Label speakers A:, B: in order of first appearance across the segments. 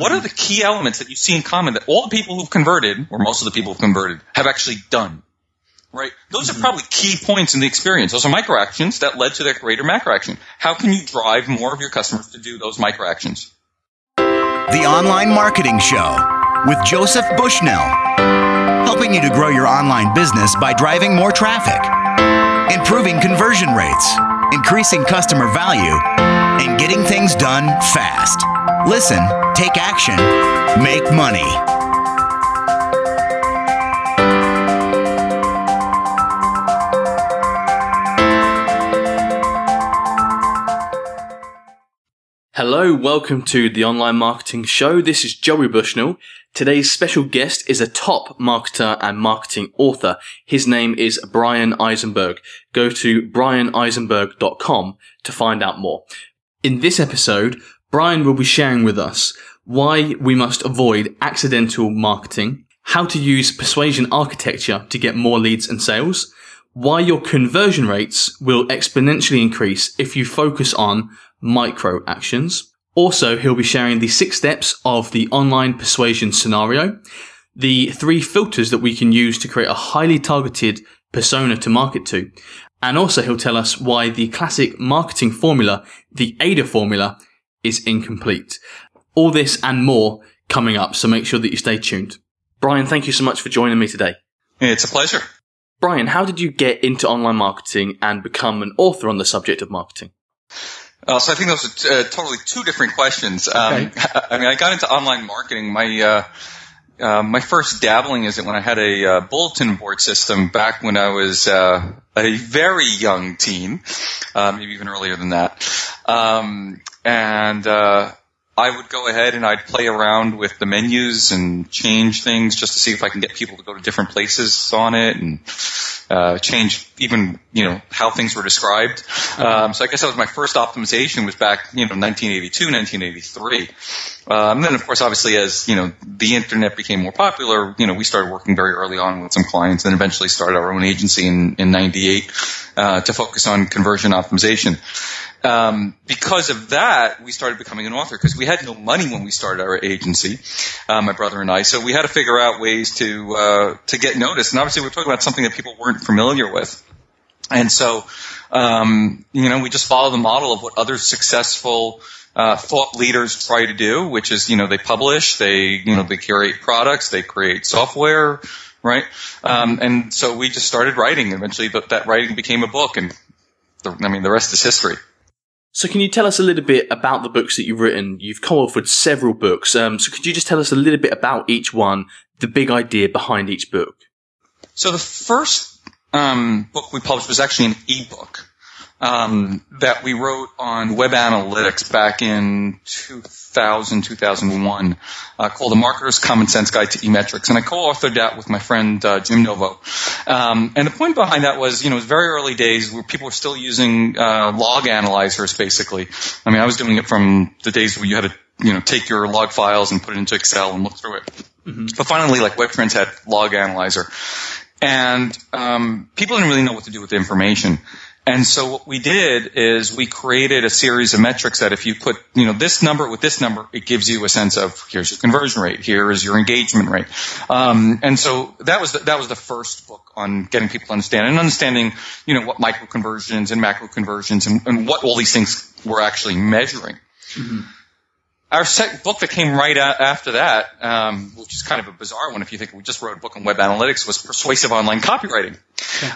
A: What are the key elements that you see in common that all the people who've converted, or most of the people who've converted, have actually done? Right? Those
B: Mm-hmm.
A: are probably key points in the experience. Those are micro actions that led to that greater macro action. How can you drive more of your customers to do those micro actions?
C: The Online Marketing Show with Joseph Bushnell, helping you to grow your online business by driving more traffic, improving conversion rates, increasing customer value, and getting things done fast. Listen, take action, make money.
B: Hello, welcome to the Online Marketing Show. This is Joey Bushnell. Today's special guest is a top marketer and marketing author. His name is Bryan Eisenberg. Go to bryaneisenberg.com to find out more. In this episode, Bryan will be sharing with us why we must avoid accidental marketing, how to use persuasion architecture to get more leads and sales, why your conversion rates will exponentially increase if you focus on micro actions. Also, he'll be sharing the six steps of the online persuasion scenario, the three filters that we can use to create a highly targeted persona to market to. And also he'll tell us why the classic marketing formula, the AIDA formula, is incomplete. All this and more coming up, so make sure that you stay tuned. Bryan, thank you so much for joining me today.
A: It's a pleasure.
B: Bryan, how did you get into online marketing and become an author on the subject of marketing?
A: Uh, so I think those are uh, totally two different questions. Um, I mean, I got into online marketing. My uh, uh, my first dabbling is it when I had a uh, bulletin board system back when I was uh, a very young teen, uh, maybe even earlier than that. Um, and uh, I would go ahead and I'd play around with the menus and change things just to see if I can get people to go to different places on it and uh, change even you know how things were described. Um, so I guess that was my first optimization was back you know 1982, 1983. Um, and then of course obviously as you know the internet became more popular, you know we started working very early on with some clients and eventually started our own agency in in 98 uh, to focus on conversion optimization. Um, because of that, we started becoming an author because we had no money when we started our agency, uh, my brother and I. So we had to figure out ways to uh, to get noticed. And obviously, we're talking about something that people weren't familiar with. And so, um, you know, we just follow the model of what other successful uh, thought leaders try to do, which is, you know, they publish, they, you know, they curate products, they create software, right? Um, and so we just started writing. Eventually, that, that writing became a book, and the, I mean, the rest is history.
B: So, can you tell us a little bit about the books that you've written? You've co-authored several books. Um, so, could you just tell us a little bit about each one, the big idea behind each book?
A: So the first um, book we published was actually an ebook um, that we wrote on web analytics back in 2000, 2001, uh, called The Marketer's Common Sense Guide to eMetrics. And I co-authored that with my friend uh, Jim Novo. Um, and the point behind that was, you know, it was very early days where people were still using uh, log analyzers, basically. I mean, I was doing it from the days where you had to, you know, take your log files and put it into Excel and look through it. But finally, like WebTrends had log analyzer. And um, people didn't really know what to do with the information. And so what we did is we created a series of metrics that if you put, you know, this number with this number, it gives you a sense of here's your conversion rate, here is your engagement rate. Um, and so that was the, that was the first book on getting people to understand and understanding, you know, what micro conversions and macro conversions and, and what all these things were actually measuring. Our second book that came right after that, um, which is kind of a bizarre one if you think we just wrote a book on web analytics, was persuasive online copywriting,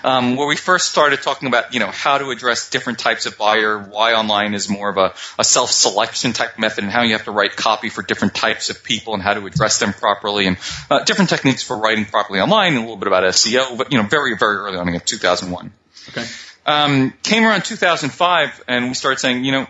A: um, where we first started talking about you know how to address different types of buyer, why online is more of a, a self-selection type method, and how you have to write copy for different types of people and how to address them properly, and uh, different techniques for writing properly online, and a little bit about SEO, but you know very very early on in 2001
B: Okay.
A: um, came around 2005, and we started saying, you know,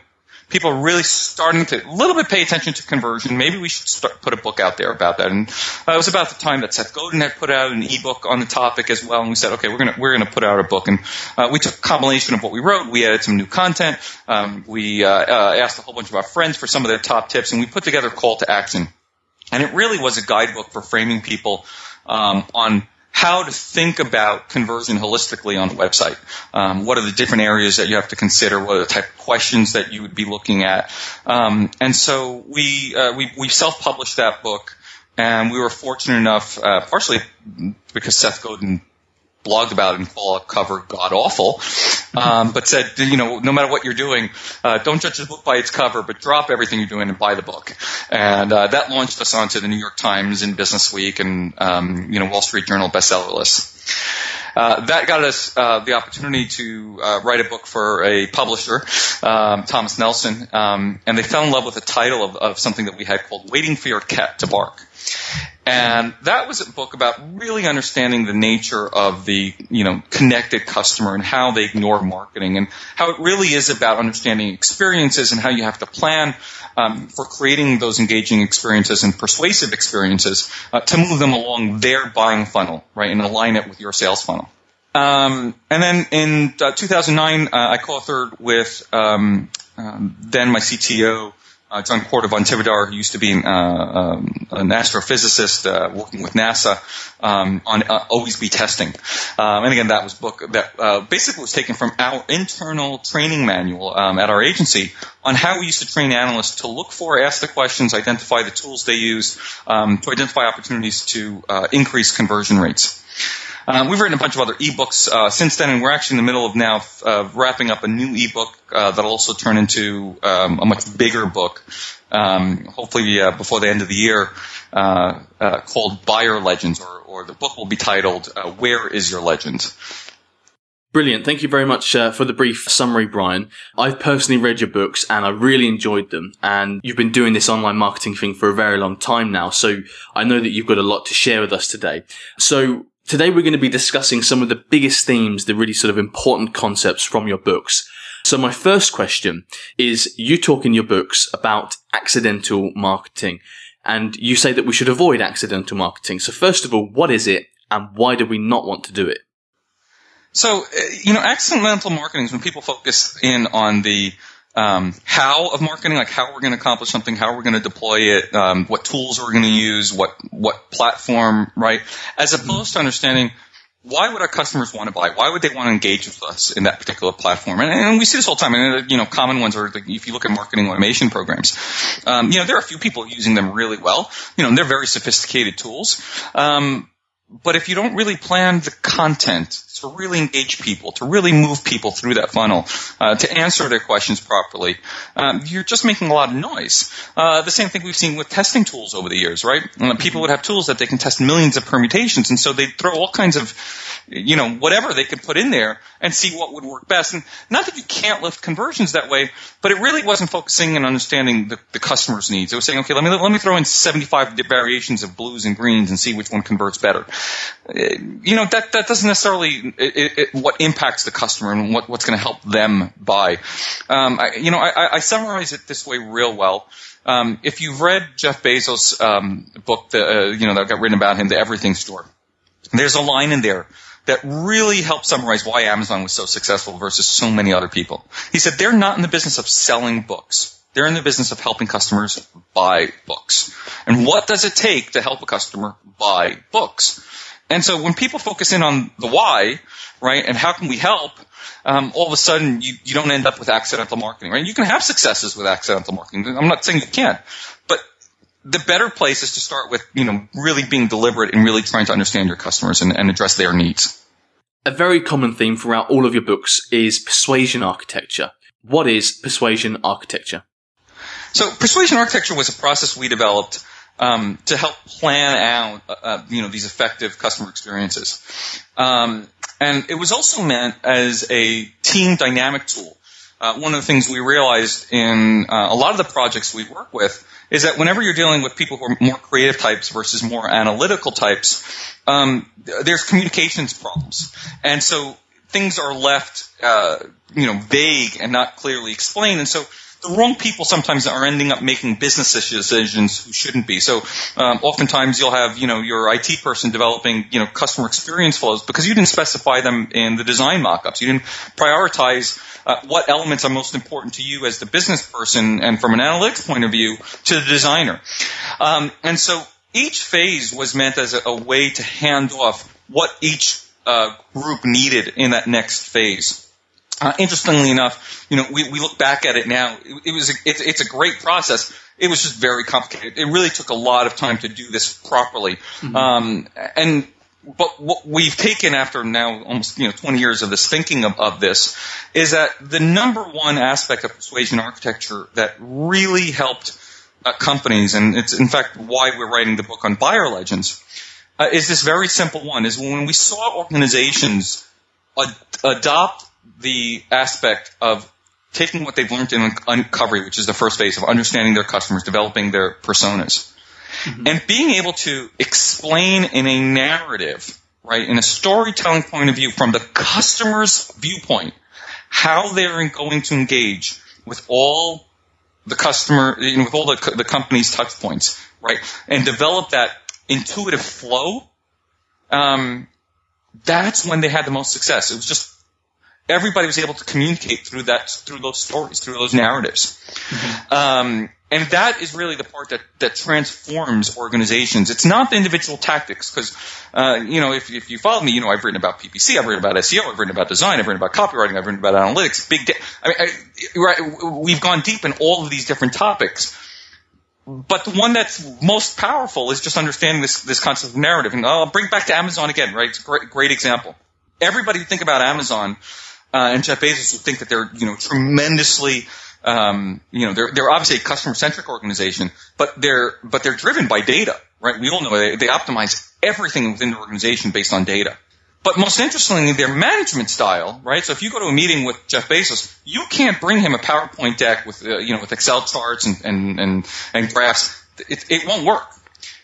A: people are really starting to a little bit pay attention to conversion. Maybe we should start put a book out there about that. And uh, it was about the time that Seth Godin had put out an ebook on the topic as well. And we said, okay, we're gonna we're gonna put out a book. And uh, we took a combination of what we wrote. We added some new content. Um, we uh, uh, asked a whole bunch of our friends for some of their top tips, and we put together a call to action. And it really was a guidebook for framing people um, on how to think about conversion holistically on a website. Um, what are the different areas that you have to consider? What are the type of questions that you would be looking at? Um, and so we, uh, we we self-published that book, and we were fortunate enough, uh, partially because Seth Godin blogged about it and called cover god awful, um, but said, you know, no matter what you're doing, uh, don't judge the book by its cover, but drop everything you're doing and buy the book. And uh, that launched us onto the New York Times and Business Week and um, you know Wall Street Journal bestseller list. Uh, that got us uh, the opportunity to uh, write a book for a publisher, um, Thomas Nelson, um, and they fell in love with the title of, of something that we had called "Waiting for Your Cat to Bark." And that was a book about really understanding the nature of the, you know, connected customer and how they ignore marketing and how it really is about understanding experiences and how you have to plan um, for creating those engaging experiences and persuasive experiences uh, to move them along their buying funnel, right, and align it with your sales funnel. Um, and then in uh, 2009, uh, I co-authored with um, um, then my CTO, uh, John von Tivadar, who used to be an, uh, um, an astrophysicist uh, working with NASA um, on uh, Always Be Testing. Um, and again, that was book that uh, basically was taken from our internal training manual um, at our agency on how we used to train analysts to look for, ask the questions, identify the tools they use um, to identify opportunities to uh, increase conversion rates. Uh, we've written a bunch of other ebooks uh, since then, and we're actually in the middle of now uh, wrapping up a new ebook uh, that'll also turn into um, a much bigger book, um, hopefully uh, before the end of the year, uh, called Buyer Legends, or, or, the book will be titled "Where Is Your Legend."
B: Brilliant. Thank you very much uh, for the brief summary, Bryan. I've personally read your books and I really enjoyed them. And you've been doing this online marketing thing for a very long time now. So I know that you've got a lot to share with us today. So Today we're going to be discussing some of the biggest themes, the really sort of important concepts from your books. So my first question is you talk in your books about accidental marketing and you say that we should avoid accidental marketing. So first of all, what is it and why do we not want to do it?
A: So, uh, you know, accidental marketing is when people focus in on the um, how of marketing, like how we're going to accomplish something, how we're going to deploy it, um, what tools we're going to use, what what platform, right? As opposed to understanding why would our customers want to buy? Why would they want to engage with us in that particular platform? And, and we see this all the time. And you know, common ones are if you look at marketing automation programs, um, you know, there are a few people using them really well. You know, they're very sophisticated tools. Um, but if you don't really plan the content to really engage people, to really move people through that funnel, uh, to answer their questions properly, um, you're just making a lot of noise. Uh, the same thing we've seen with testing tools over the years, right? Uh, people would have tools that they can test millions of permutations, and so they throw all kinds of, you know, whatever they could put in there and see what would work best. And not that you can't lift conversions that way, but it really wasn't focusing and understanding the, the customer's needs. It was saying, okay, let me let me throw in 75 variations of blues and greens and see which one converts better. Uh, you know, that, that doesn't necessarily, it, it, what impacts the customer and what, what's going to help them buy. Um, I, you know, I, I summarize it this way real well. Um, if you've read Jeff Bezos' um, book, the, uh, you know, that got written about him, The Everything Store, there's a line in there that really helps summarize why Amazon was so successful versus so many other people. He said they're not in the business of selling books. They're in the business of helping customers buy books. And what does it take to help a customer buy books? And so when people focus in on the why, right, and how can we help, um, all of a sudden you, you don't end up with accidental marketing, right? You can have successes with accidental marketing. I'm not saying you can't, but the better place is to start with, you know, really being deliberate and really trying to understand your customers and, and address their needs.
B: A very common theme throughout all of your books is persuasion architecture. What is persuasion architecture?
A: So persuasion architecture was a process we developed um, to help plan out, uh, uh, you know, these effective customer experiences. Um, and it was also meant as a team dynamic tool. Uh, one of the things we realized in uh, a lot of the projects we work with is that whenever you're dealing with people who are more creative types versus more analytical types, um, there's communications problems, and so things are left, uh, you know, vague and not clearly explained, and so the wrong people sometimes are ending up making business decisions who shouldn't be. So um, oftentimes you'll have you know your IT person developing you know customer experience flows because you didn't specify them in the design mockups. You didn't prioritize uh, what elements are most important to you as the business person and from an analytics point of view to the designer. Um, and so each phase was meant as a, a way to hand off what each uh, group needed in that next phase. Uh, interestingly enough, you know, we, we look back at it now. It, it was a, it's, it's a great process. It was just very complicated. It really took a lot of time to do this properly. Mm-hmm. Um, and but what we've taken after now almost you know 20 years of this thinking of, of this is that the number one aspect of persuasion architecture that really helped uh, companies, and it's in fact why we're writing the book on buyer legends, uh, is this very simple one: is when we saw organizations ad- adopt the aspect of taking what they've learned in uncovery, which is the first phase of understanding their customers, developing their personas, mm-hmm. and being able to explain in a narrative, right, in a storytelling point of view from the customer's viewpoint, how they're going to engage with all the customer, you know, with all the, the company's touch points, right, and develop that intuitive flow. Um, that's when they had the most success. It was just everybody was able to communicate through that through those stories, through those narratives. Mm-hmm. Um, and that is really the part that, that transforms organizations. It's not the individual tactics, because, uh, you know, if, if you follow me, you know, I've written about PPC, I've written about SEO, I've written about design, I've written about copywriting, I've written about analytics, big data. I mean, I, right, we've gone deep in all of these different topics. But the one that's most powerful is just understanding this, this concept of narrative. And I'll bring back to Amazon again, right? It's a great, great example. Everybody think about Amazon, uh, and Jeff Bezos would think that they're, you know, tremendously um, you know, they're they're obviously a customer centric organization, but they're but they're driven by data, right? We all know they, they optimize everything within the organization based on data. But most interestingly, their management style, right? So if you go to a meeting with Jeff Bezos, you can't bring him a PowerPoint deck with uh, you know with Excel charts and and and, and graphs. It, it won't work.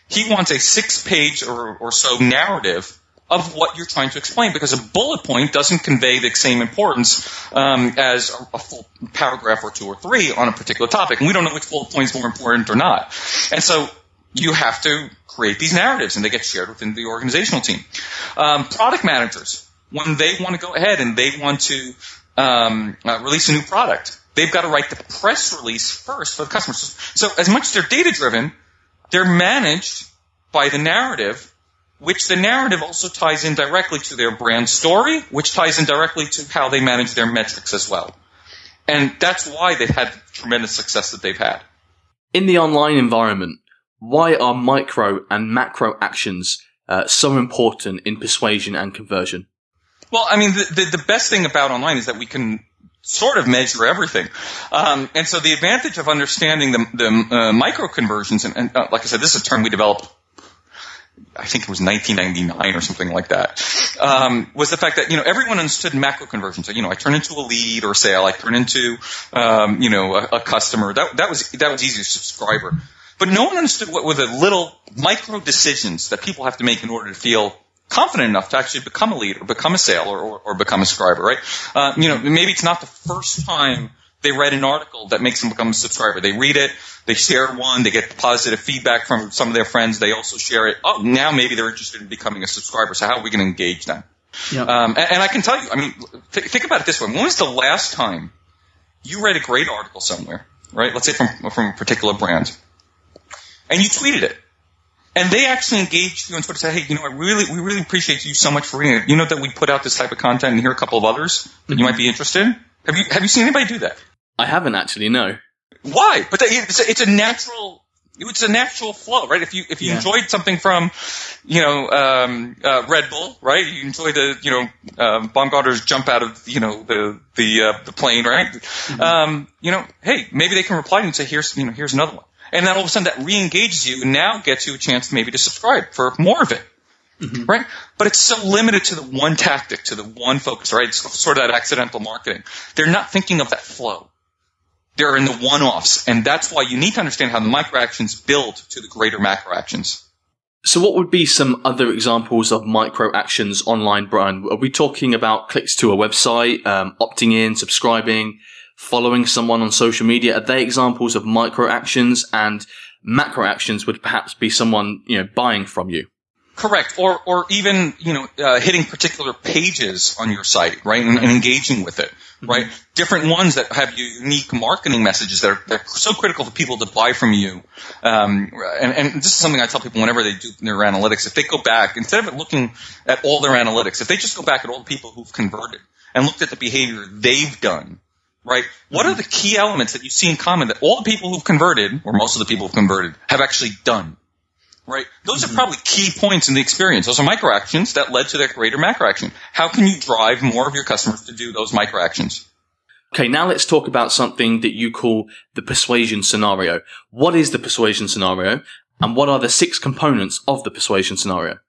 A: He wants a six page or, or so narrative of what you're trying to explain because a bullet point doesn't convey the same importance um, as a, a, full paragraph or two or three on a particular topic. And we don't know which bullet point is more important or not. And so you have to create these narratives and they get shared within the organizational team. Um, product managers, when they want to go ahead and they want to um, uh, release a new product, they've got to write the press release first for the customers. So as much as they're data driven, they're managed by the narrative which the narrative also ties in directly to their brand story, which ties in directly to how they manage their metrics as well. And that's why they've had the tremendous success that they've had.
B: In the online environment, why are micro and macro actions uh, so important in persuasion and conversion?
A: Well, I mean, the, the, the, best thing about online is that we can sort of measure everything. Um, and so the advantage of understanding the, the uh, micro conversions, and, and uh, like I said, this is a term we developed I think it was 1999 or something like that, um, was the fact that, you know, everyone understood macro conversion. So, you know, I turn into a lead or sale, I turn into, um, you know, a, a, customer. That, that was, that was easy, subscriber. But no one understood what were the little micro decisions that people have to make in order to feel confident enough to actually become a lead or become a sale or, or, or become a subscriber, right? Uh, you know, maybe it's not the first time they read an article that makes them become a subscriber. They read it, they share one, they get positive feedback from some of their friends, they also share it. Oh, now maybe they're interested in becoming a subscriber. So how are we going to engage them? Yep. Um, and, and, I can tell you, I mean, th- think about it this way. When was the last time you read a great article somewhere, right? Let's say from, from a particular brand, and you tweeted it. And they actually engaged you on Twitter and said, hey, you know, I really, we really appreciate you so much for reading it. You know that we put out this type of content and here are a couple of others that mm-hmm. you might be interested in? Have you, have you seen anybody do that?
B: I haven't actually, no.
A: Why? But it's a, it's a natural it's a natural flow, right? If you if you yeah. enjoyed something from, you know, um, uh, Red Bull, right? You enjoy the, you know, um, Baumgartner's jump out of, you know, the the uh, the plane, right? Mm-hmm. Um, you know, hey, maybe they can reply to you and say, here's, you know, here's another one, and then all of a sudden that re-engages you and now gets you a chance maybe to subscribe for more of it. Mm-hmm. Right? But it's so limited to the one tactic, to the one focus, right? It's sort of that accidental marketing. They're not thinking of that flow. They're in the one-offs, and that's why you need to understand how the micro actions build to the greater macro actions.
B: So, what would be some other examples of micro actions online, Bryan? Are we talking about clicks to a website, um, opting in, subscribing, following someone on social media? Are they examples of micro actions? And macro actions would perhaps be someone you know buying from you.
A: Correct, or or even you know uh, hitting particular pages on your site, right, and, and engaging with it, right. Mm-hmm. Different ones that have unique marketing messages that are, that are so critical for people to buy from you. Um, and, and this is something I tell people whenever they do their analytics. If they go back instead of looking at all their analytics, if they just go back at all the people who've converted and looked at the behavior they've done, right? What are the key elements that you see in common that all the people who've converted, or most of the people who've converted, have actually done? Right? Those mm-hmm. are probably key points in the experience. Those are micro actions that led to that greater macro action. How can you drive more of your customers to do those micro actions?
B: Okay, now let's talk about something that you call the persuasion scenario. What is the persuasion scenario and what are the six components of the persuasion scenario?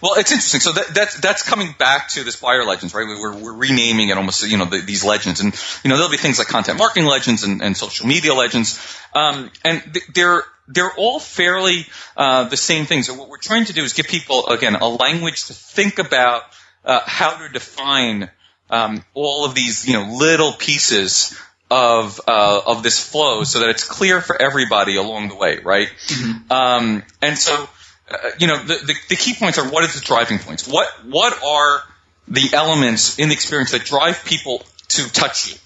A: Well, it's interesting. So that, that's that's coming back to this buyer legends, right? We're, we're renaming it almost, you know, the, these legends, and you know, there'll be things like content marketing legends and, and social media legends, um, and they're they're all fairly uh, the same thing. So what we're trying to do is give people again a language to think about uh, how to define um, all of these, you know, little pieces of uh, of this flow, so that it's clear for everybody along the way, right? Mm-hmm. Um, and so uh, you know, the, the, the, key points are what is the driving points? What, what are the elements in the experience that drive people to touch you?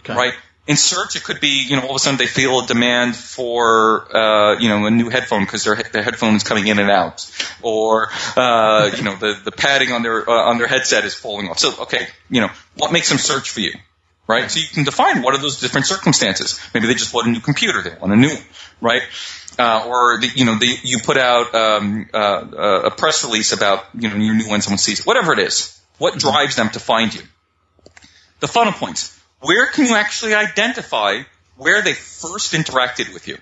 A: Okay. Right? In search, it could be, you know, all of a sudden they feel a demand for, uh, you know, a new headphone because their, their headphone is coming in and out. Or, uh, you know, the, the padding on their, uh, on their headset is falling off. So, okay, you know, what makes them search for you? Right? So you can define what are those different circumstances. Maybe they just want a new computer, they want a new one, right? uh, or the, you know the, you put out um, uh, a press release about you know your new one someone sees it, whatever it is. What mm-hmm. drives them to find you? The funnel points. Where can you actually identify where they first interacted with you?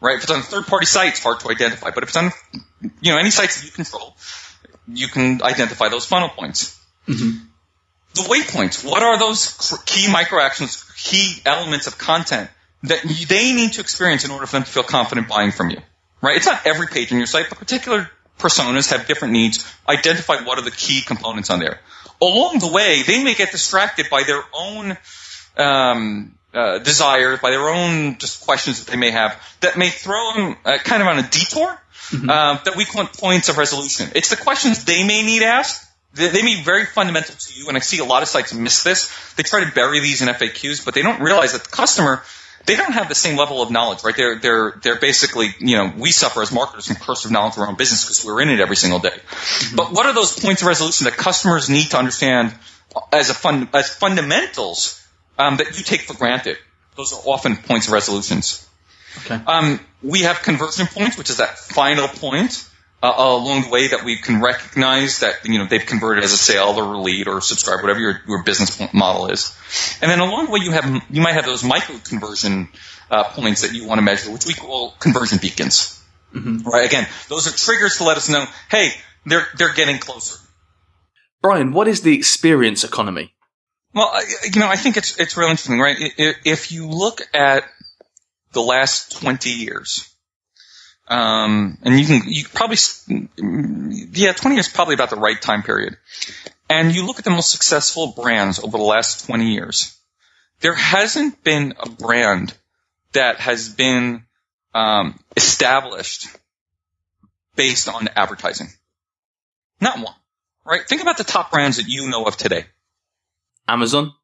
A: Right? If it's on a third-party site, it's hard to identify. But if it's on you know any sites that you control, you can identify those funnel points. Mm-hmm. The waypoints. What are those key micro actions, key elements of content that they need to experience in order for them to feel confident buying from you. Right? It's not every page on your site, but particular personas have different needs. Identify what are the key components on there. Along the way, they may get distracted by their own um, uh, desires, by their own just questions that they may have, that may throw them uh, kind of on a detour mm-hmm. uh, that we call points of resolution. It's the questions they may need asked. They, they may be very fundamental to you, and I see a lot of sites miss this. They try to bury these in FAQs, but they don't realize that the customer they don't have the same level of knowledge, right? They're they're they're basically, you know, we suffer as marketers from curse of knowledge of our own business because we're in it every single day. Mm-hmm. But what are those points of resolution that customers need to understand as a fun as fundamentals um, that you take for granted? Those are often points of resolutions. Okay. Um, we have conversion points, which is that final point uh, along the way that we can recognize that you know they've converted as a sale or a lead or a subscriber, whatever your, your business model is. And then along the way, you have you might have those micro conversion uh, points that you want to measure, which we call conversion beacons. Mm-hmm. Right? Again, those are triggers to let us know, hey, they're they're getting closer.
B: Bryan, what is the experience economy?
A: Well, you know, I think it's it's real interesting, right? If you look at the last twenty years um, and you can, you probably, yeah, 20 years is probably about the right time period. And you look at the most successful brands over the last 20 years. There hasn't been a brand that has been um, established based on advertising. Not one, right? Think about the top brands that you know of today.
B: Amazon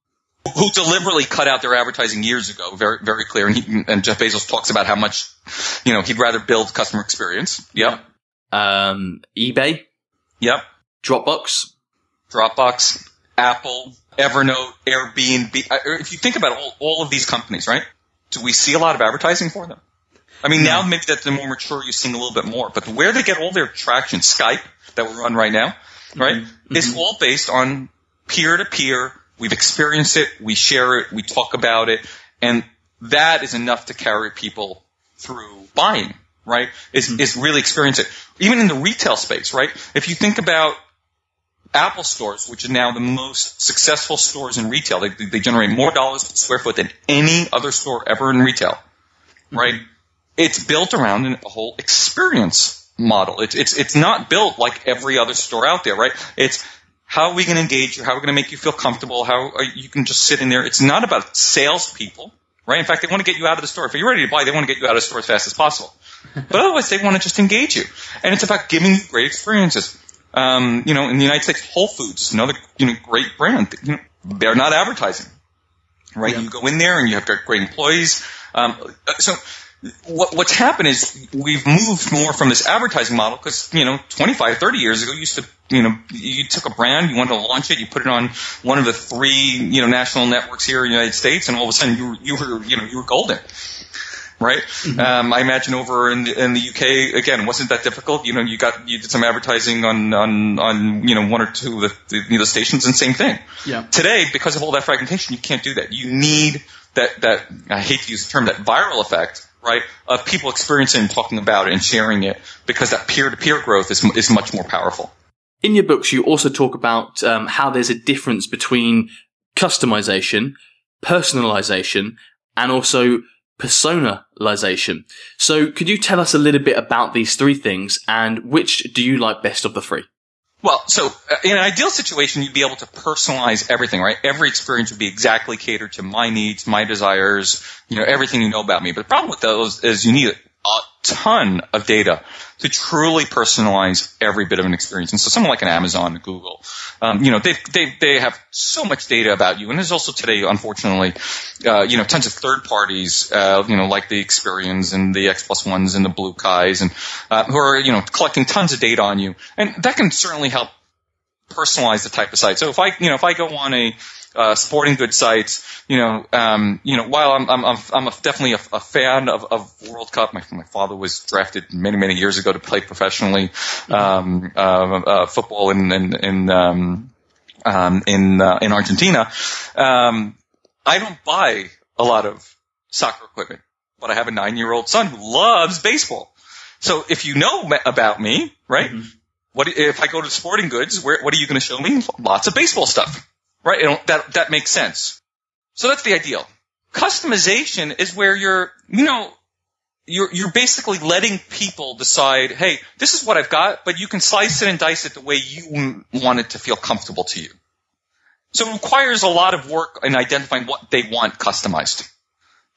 A: who deliberately cut out their advertising years ago, very very clear. And, he, and Jeff Bezos talks about how much, you know, he'd rather build customer experience. Yep.
B: Um, eBay.
A: Yep.
B: Dropbox.
A: Dropbox. Apple. Evernote. Airbnb. If you think about all, all of these companies, right? Do we see a lot of advertising for them? I mean, now maybe that they're more mature, you're seeing a little bit more. But where they get all their traction, Skype that we're on right now, right, mm-hmm. is all based on peer-to-peer We've experienced it. We share it. We talk about it. And that is enough to carry people through buying, right? Is, mm-hmm. is really experience it. Even in the retail space, right? If you think about Apple stores, which are now the most successful stores in retail, they, they generate more dollars per square foot than any other store ever in retail, mm-hmm. right? It's built around a whole experience model. It's, it's, it's not built like every other store out there, right? It's, how are we going to engage you? How are we going to make you feel comfortable? How are, you can just sit in there? It's not about salespeople, right? In fact, they want to get you out of the store. If you're ready to buy, they want to get you out of the store as fast as possible. but otherwise they want to just engage you. And it's about giving you great experiences. Um, you know, in the United States, Whole Foods is another you know great brand. You know, they're not advertising, right? Yeah. You go in there and you have great employees. Um, so what, what's happened is we've moved more from this advertising model because, you know, 25, 30 years ago, you used to, you know, you took a brand, you wanted to launch it, you put it on one of the three, you know, national networks here in the United States, and all of a sudden you were, you were, you know, you were golden. Right? Mm-hmm. Um, I imagine over in the, in the UK, again, wasn't that difficult. You know, you got, you did some advertising on, on, on, you know, one or two of the, the, the stations and same thing.
B: Yeah.
A: Today, because of all that fragmentation, you can't do that. You need that, that, I hate to use the term, that viral effect right, of people experiencing and talking about it and sharing it because that peer-to-peer growth is, is much more powerful.
B: In your books, you also talk about um, how there's a difference between customization, personalization, and also personalization. So could you tell us a little bit about these three things and which do you like best of the three?
A: Well, so uh, in an ideal situation, you'd be able to personalize everything, right? Every experience would be exactly catered to my needs, my desires, you know, everything you know about me. But the problem with those is you need a ton of data to truly personalize every bit of an experience. And so someone like an Amazon, Google, um, you know, they, they, they have so much data about you. And there's also today, unfortunately, uh, you know, tons of third parties, uh, you know, like the Experians and the X plus ones and the BlueKais and, uh, who are, you know, collecting tons of data on you. And that can certainly help personalize the type of site. So if I, you know, if I go on a, uh, sporting goods sites. You know, um, you know, while I'm I'm I'm a, definitely a, a, fan of, of World Cup. My my father was drafted many many years ago to play professionally um, uh, uh, football in in in um, um, in, uh, in Argentina. Um, I don't buy a lot of soccer equipment, but I have a nine year old son who loves baseball. So if you know about me, right? Mm-hmm. What if I go to sporting goods? Where, what are you going to show me? Lots of baseball stuff. Right? that, that makes sense. So that's the ideal. Customization is where you're, you know, you're, you're basically letting people decide, hey, this is what I've got, but you can slice it and dice it the way you want it to feel comfortable to you. So it requires a lot of work in identifying what they want customized.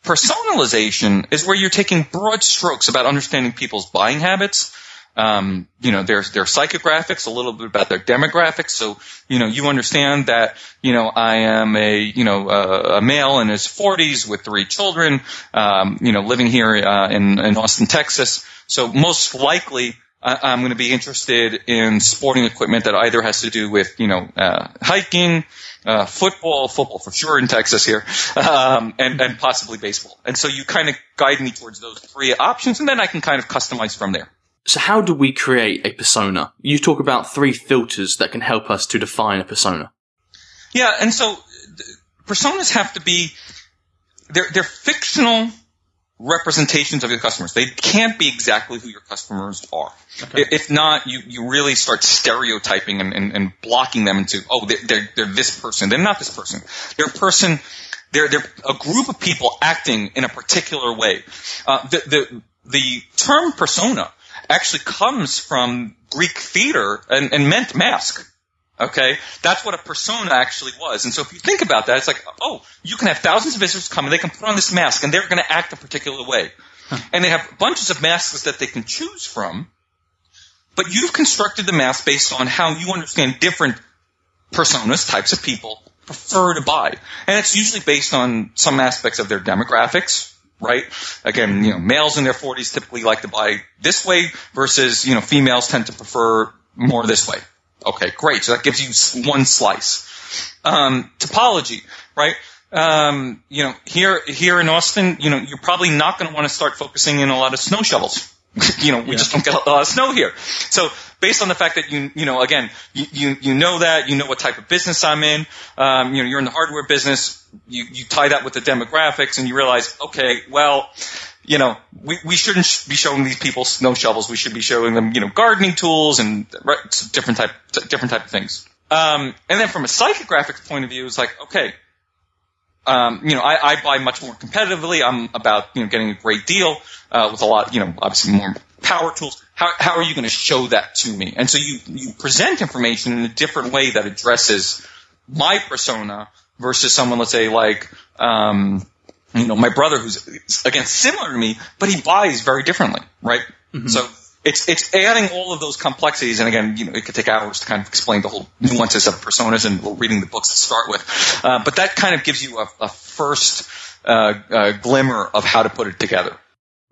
A: Personalization is where you're taking broad strokes about understanding people's buying habits um, you know, their their psychographics, a little bit about their demographics. So, you know, you understand that, you know, I am a, you know, a, a male in his 40s with three children, um, you know, living here uh, in, in Austin, Texas. So most likely, I, am going to be interested in sporting equipment that either has to do with, you know, uh, hiking, uh, football, football for sure in Texas here, um, and, and possibly baseball. And so you kind of guide me towards those three options, and then I can kind of customize from there.
B: So how do we create a persona? You talk about three filters that can help us to define a persona.
A: Yeah, and so personas have to be they're they're fictional representations of your customers. They can't be exactly who your customers are. Okay. If not, you, you really start stereotyping and, and, and blocking them into, oh, they're, they're, they're this person. They're not this person. They're a person, they're, they're a group of people acting in a particular way. Uh, the, the, the term persona actually comes from Greek theater and, and meant mask. Okay, that's what a persona actually was. And so if you think about that, it's like, oh, you can have thousands of visitors come and they can put on this mask and they're going to act a particular way. Huh. And they have bunches of masks that they can choose from, but you've constructed the mask based on how you understand different personas, types of people prefer to buy. And it's usually based on some aspects of their demographics, right? Again, you know, males in their 40s typically like to buy this way versus, you know, females tend to prefer more this way. Okay, great. So that gives you one slice. Um, topology, right? Um, you know, here, here in Austin, you know, you're probably not going to want to start focusing in a lot of snow shovels. you know, we yeah. just don't get a lot of snow here. So based on the fact that you, you know, again, you, you, you know that, you know what type of business I'm in, um, you know, you're in the hardware business, you, you tie that with the demographics and you realize, okay, well, you know, we, we shouldn't be showing these people snow shovels. We should be showing them, you know, gardening tools and different type, different type of things. Um, and then from a psychographic point of view, it's like, okay, um, you know, I, I buy much more competitively. I'm about, you know, getting a great deal, uh, with a lot, you know, obviously more power tools. How, how are you going to show that to me? And so you, you present information in a different way that addresses my persona versus someone, let's say, like, um, you know, my brother who's again similar to me, but he buys very differently, right? Mm-hmm. So it's it's adding all of those complexities, and again, you know, it could take hours to kind of explain the whole nuances of personas and reading the books to start with. Uh, but that kind of gives you a, a first uh, uh, glimmer of how to put it together.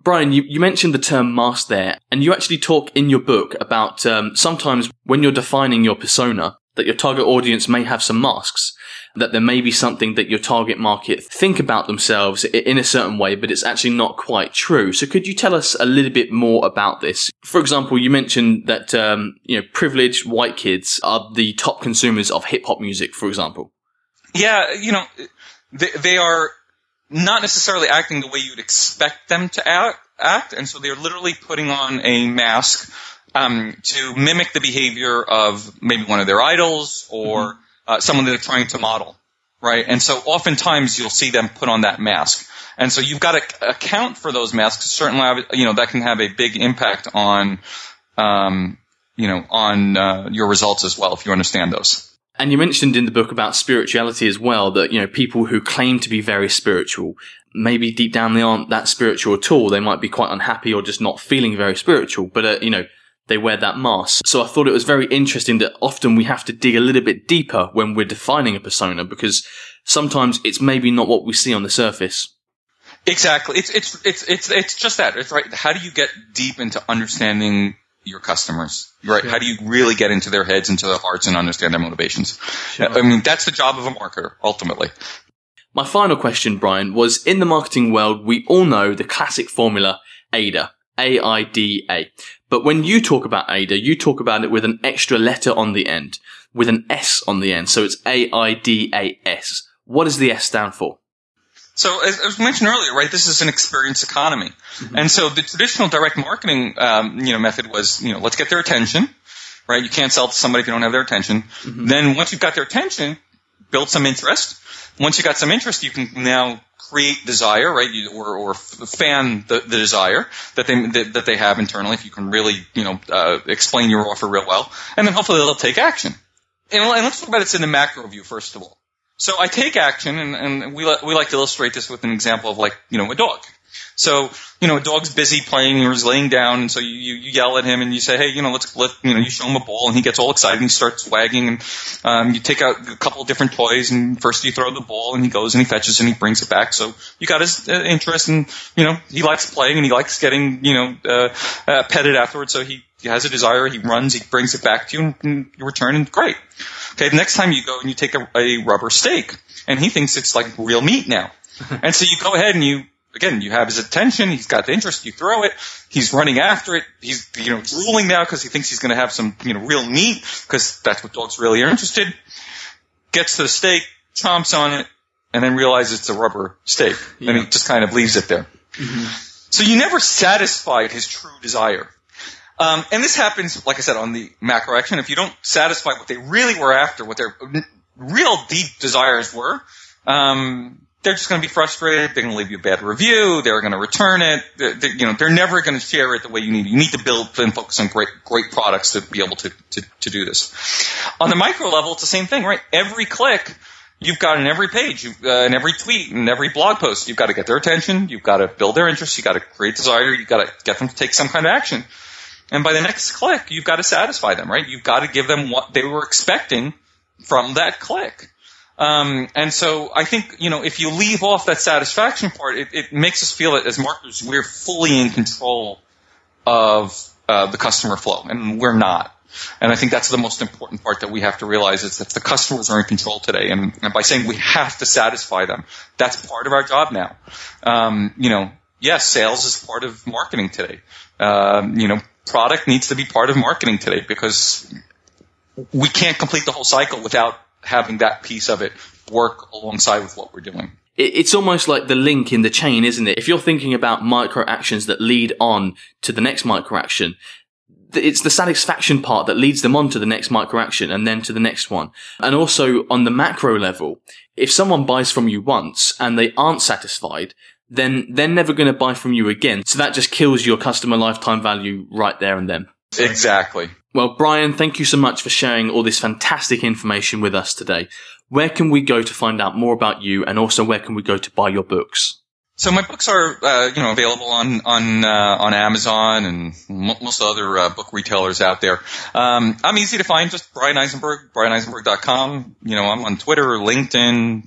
B: Bryan, you, you mentioned the term mask there, and you actually talk in your book about um, sometimes when you're defining your persona, that your target audience may have some masks, that there may be something that your target market think about themselves in a certain way, but it's actually not quite true. So could you tell us a little bit more about this? For example, you mentioned that, um, you know, privileged white kids are the top consumers of hip hop music, for example.
A: Yeah, you know, they, they are not necessarily acting the way you'd expect them to act, act and so they're literally putting on a mask um, to mimic the behavior of maybe one of their idols or mm-hmm. Uh, someone they're trying to model, right? And so oftentimes you'll see them put on that mask. And so you've got to account for those masks. Certainly, you know, that can have a big impact on, um, you know, on uh, your results as well if you understand those.
B: And you mentioned in the book about spirituality as well that, you know, people who claim to be very spiritual, maybe deep down they aren't that spiritual at all. They might be quite unhappy or just not feeling very spiritual, but, uh, you know, they wear that mask. So I thought it was very interesting that often we have to dig a little bit deeper when we're defining a persona because sometimes it's maybe not what we see on the surface.
A: Exactly. It's, it's, it's, it's, it's just that. It's right. How do you get deep into understanding your customers, right? Sure. How do you really get into their heads, into their hearts, and understand their motivations? Sure. I mean, that's the job of a marketer, ultimately.
B: My final question, Bryan, was in the marketing world, we all know the classic formula AIDA. A-I-D-A. But when you talk about AIDA, you talk about it with an extra letter on the end, with an S on the end. So it's A-I-D-A-S. What does the S stand for?
A: So as, as mentioned earlier, right, this is an experience economy, mm-hmm. and so the traditional direct marketing, um, you know, method was, you know, let's get their attention, right? You can't sell to somebody if you don't have their attention. Mm-hmm. Then once you've got their attention, build some interest. Once you got some interest, you can now create desire, right? You, or, or fan the, the desire that they that, that, they have internally. If you can really, you know, uh, explain your offer real well, and then hopefully they'll take action. And, and let's talk about it in the macro view first of all. So I take action, and, and we, we like to illustrate this with an example of like, you know, a dog. So, you know, a dog's busy playing or is laying down, and so you, you yell at him and you say, hey, you know, let's, let, you know, you show him a ball, and he gets all excited and he starts wagging, and um, you take out a couple of different toys, and first you throw the ball, and he goes and he fetches and he brings it back. So you got his uh, interest, and you know, he likes playing and he likes getting, you know, uh, uh, petted afterwards. So he, he has a desire, he runs, he brings it back to you, and, and you return, and great. Okay, the next time you go and you take a, a rubber steak, and he thinks it's like real meat now. and so you go ahead and you, again, you have his attention, he's got the interest, you throw it, he's running after it, he's, you know, drooling now because he thinks he's going to have some, you know, real meat, because that's what dogs really are interested. Gets to the steak, chomps on it, and then realizes it's a rubber steak. Yeah. And he just kind of leaves it there. Mm-hmm. So you never satisfied his true desire. Um, and this happens, like I said, on the macro action. If you don't satisfy what they really were after, what their real deep desires were, um, they're just going to be frustrated. They're going to leave you a bad review. They're going to return it. They're, they're, you know, they're never going to share it the way you need. You need to build and focus on great, great products to be able to, to, to do this. On the micro level, it's the same thing, right? Every click, you've got in every page, uh, in every tweet, in every blog post, you've got to get their attention. You've got to build their interest. You've got to create desire. You've got to get them to take some kind of action. And by the next click, you've got to satisfy them, right? You've got to give them what they were expecting from that click. Um, and so I think, you know, if you leave off that satisfaction part, it, it makes us feel that as marketers, we're fully in control of uh, the customer flow, and we're not. And I think that's the most important part that we have to realize is that the customers are in control today. And, and by saying we have to satisfy them, that's part of our job now. Um, you know, yes, sales is part of marketing today. Um, you know, product needs to be part of marketing today because we can't complete the whole cycle without having that piece of it work alongside with what we're doing.
B: It's almost like the link in the chain, isn't it? If you're thinking about micro actions that lead on to the next micro action, it's the satisfaction part that leads them on to the next micro action and then to the next one. And also on the macro level, if someone buys from you once and they aren't satisfied, then they're never going to buy from you again. So that just kills your customer lifetime value right there and then.
A: Exactly.
B: Well, Bryan, thank you so much for sharing all this fantastic information with us today. Where can we go to find out more about you and also where can we go to buy your books?
A: So my books are, uh, you know, available on on uh, on Amazon and most other uh, book retailers out there. Um, I'm easy to find, just Bryan Eisenberg, bryaneisenberg.com. You know, I'm on Twitter, LinkedIn,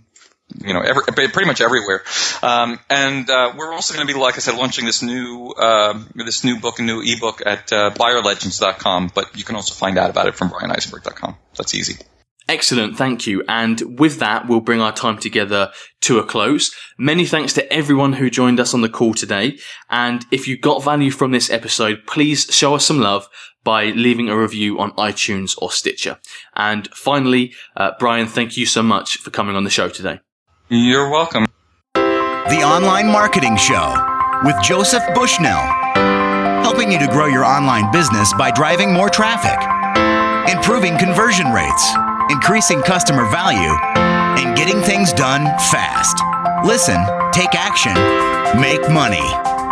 A: you know, every, pretty much everywhere. Um, and uh, we're also going to be, like I said, launching this new uh, this new book, new ebook at uh, buyerlegends.com. But you can also find out about it from bryaneisenberg.com. That's easy.
B: Excellent, thank you. And with that, we'll bring our time together to a close. Many thanks to everyone who joined us on the call today. And if you got value from this episode, please show us some love by leaving a review on iTunes or Stitcher. And finally, uh, Bryan, thank you so much for coming on the show today.
A: You're welcome.
C: The Online Marketing Show with Joseph Bushnell, helping you to grow your online business by driving more traffic, improving conversion rates increasing customer value, and getting things done fast. Listen, take action, make money.